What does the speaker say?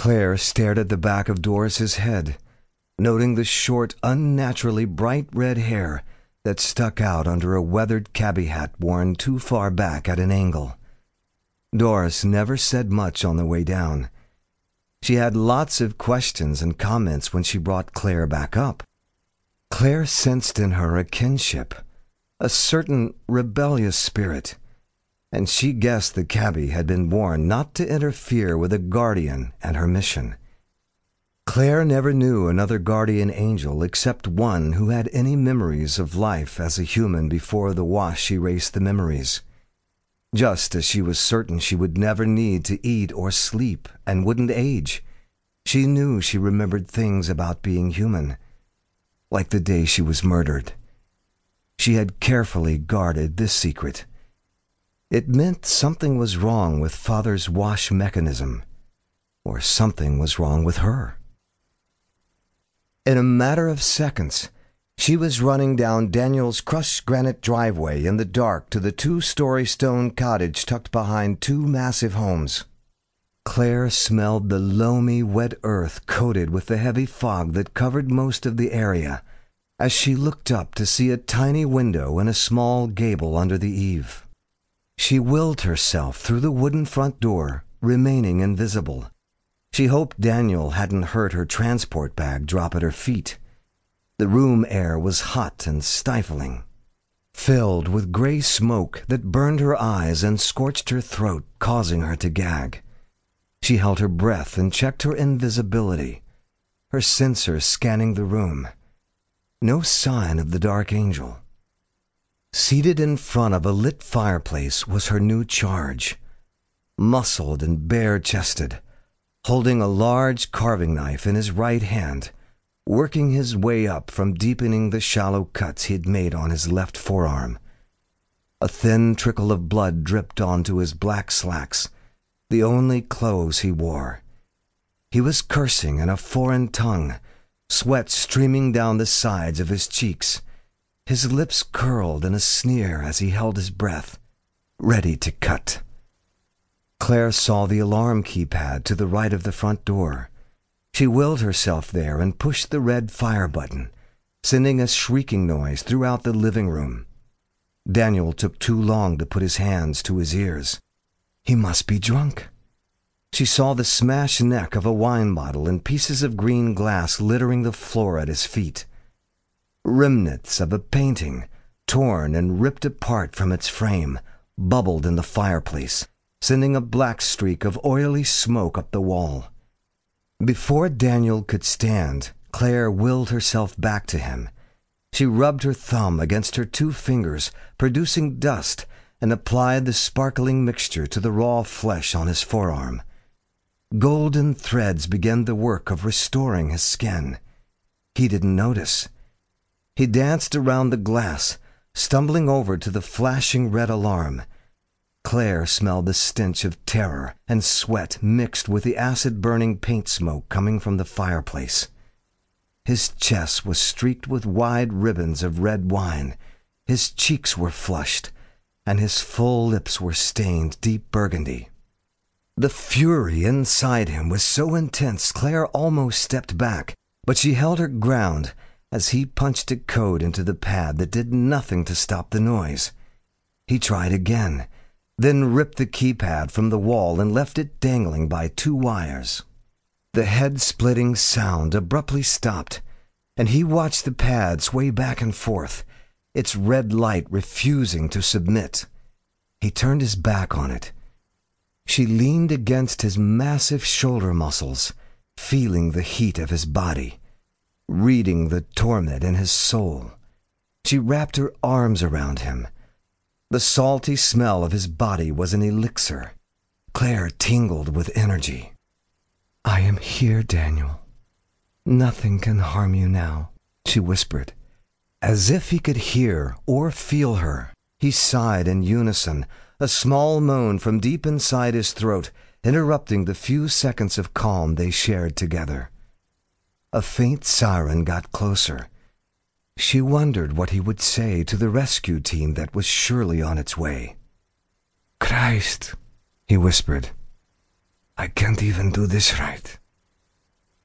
Claire stared at the back of Doris's head, noting the short, unnaturally bright red hair that stuck out under a weathered cabbie hat worn too far back at an angle. Doris never said much on the way down. She had lots of questions and comments when she brought Claire back up. Claire sensed in her a kinship, a certain rebellious spirit, and she guessed the cabby had been warned not to interfere with a guardian and her mission. Claire never knew another guardian angel except one who had any memories of life as a human before the wash erased the memories. Just as she was certain she would never need to eat or sleep and wouldn't age, she knew she remembered things about being human, like the day she was murdered. She had carefully guarded this secret. It meant something was wrong with Father's wash mechanism, or something was wrong with her. In a matter of seconds, she was running down Daniel's crushed granite driveway in the dark to the two story stone cottage tucked behind two massive homes. Claire smelled the loamy, wet earth coated with the heavy fog that covered most of the area as she looked up to see a tiny window in a small gable under the eave. She willed herself through the wooden front door, remaining invisible. She hoped Daniel hadn't heard her transport bag drop at her feet. The room air was hot and stifling, filled with gray smoke that burned her eyes and scorched her throat, causing her to gag. She held her breath and checked her invisibility, her sensors scanning the room. No sign of the dark angel. Seated in front of a lit fireplace was her new charge, muscled and bare chested holding a large carving knife in his right hand, working his way up from deepening the shallow cuts he had made on his left forearm. A thin trickle of blood dripped onto his black slacks, the only clothes he wore. He was cursing in a foreign tongue, sweat streaming down the sides of his cheeks. His lips curled in a sneer as he held his breath, ready to cut. Claire saw the alarm keypad to the right of the front door. She willed herself there and pushed the red fire button, sending a shrieking noise throughout the living room. Daniel took too long to put his hands to his ears. He must be drunk. She saw the smashed neck of a wine bottle and pieces of green glass littering the floor at his feet. Remnants of a painting, torn and ripped apart from its frame, bubbled in the fireplace, sending a black streak of oily smoke up the wall. Before Daniel could stand, Claire willed herself back to him. She rubbed her thumb against her two fingers, producing dust, and applied the sparkling mixture to the raw flesh on his forearm. Golden threads began the work of restoring his skin. He didn't notice. He danced around the glass, stumbling over to the flashing red alarm, Claire smelled the stench of terror and sweat mixed with the acid burning paint smoke coming from the fireplace. His chest was streaked with wide ribbons of red wine, his cheeks were flushed, and his full lips were stained deep burgundy. The fury inside him was so intense Claire almost stepped back, but she held her ground as he punched a code into the pad that did nothing to stop the noise. He tried again then ripped the keypad from the wall and left it dangling by two wires. The head splitting sound abruptly stopped, and he watched the pad sway back and forth, its red light refusing to submit. He turned his back on it. She leaned against his massive shoulder muscles, feeling the heat of his body, reading the torment in his soul. She wrapped her arms around him the salty smell of his body was an elixir. Claire tingled with energy. I am here, Daniel. Nothing can harm you now, she whispered. As if he could hear or feel her, he sighed in unison, a small moan from deep inside his throat, interrupting the few seconds of calm they shared together. A faint siren got closer, she wondered what he would say to the rescue team that was surely on its way. Christ, he whispered. I can't even do this right.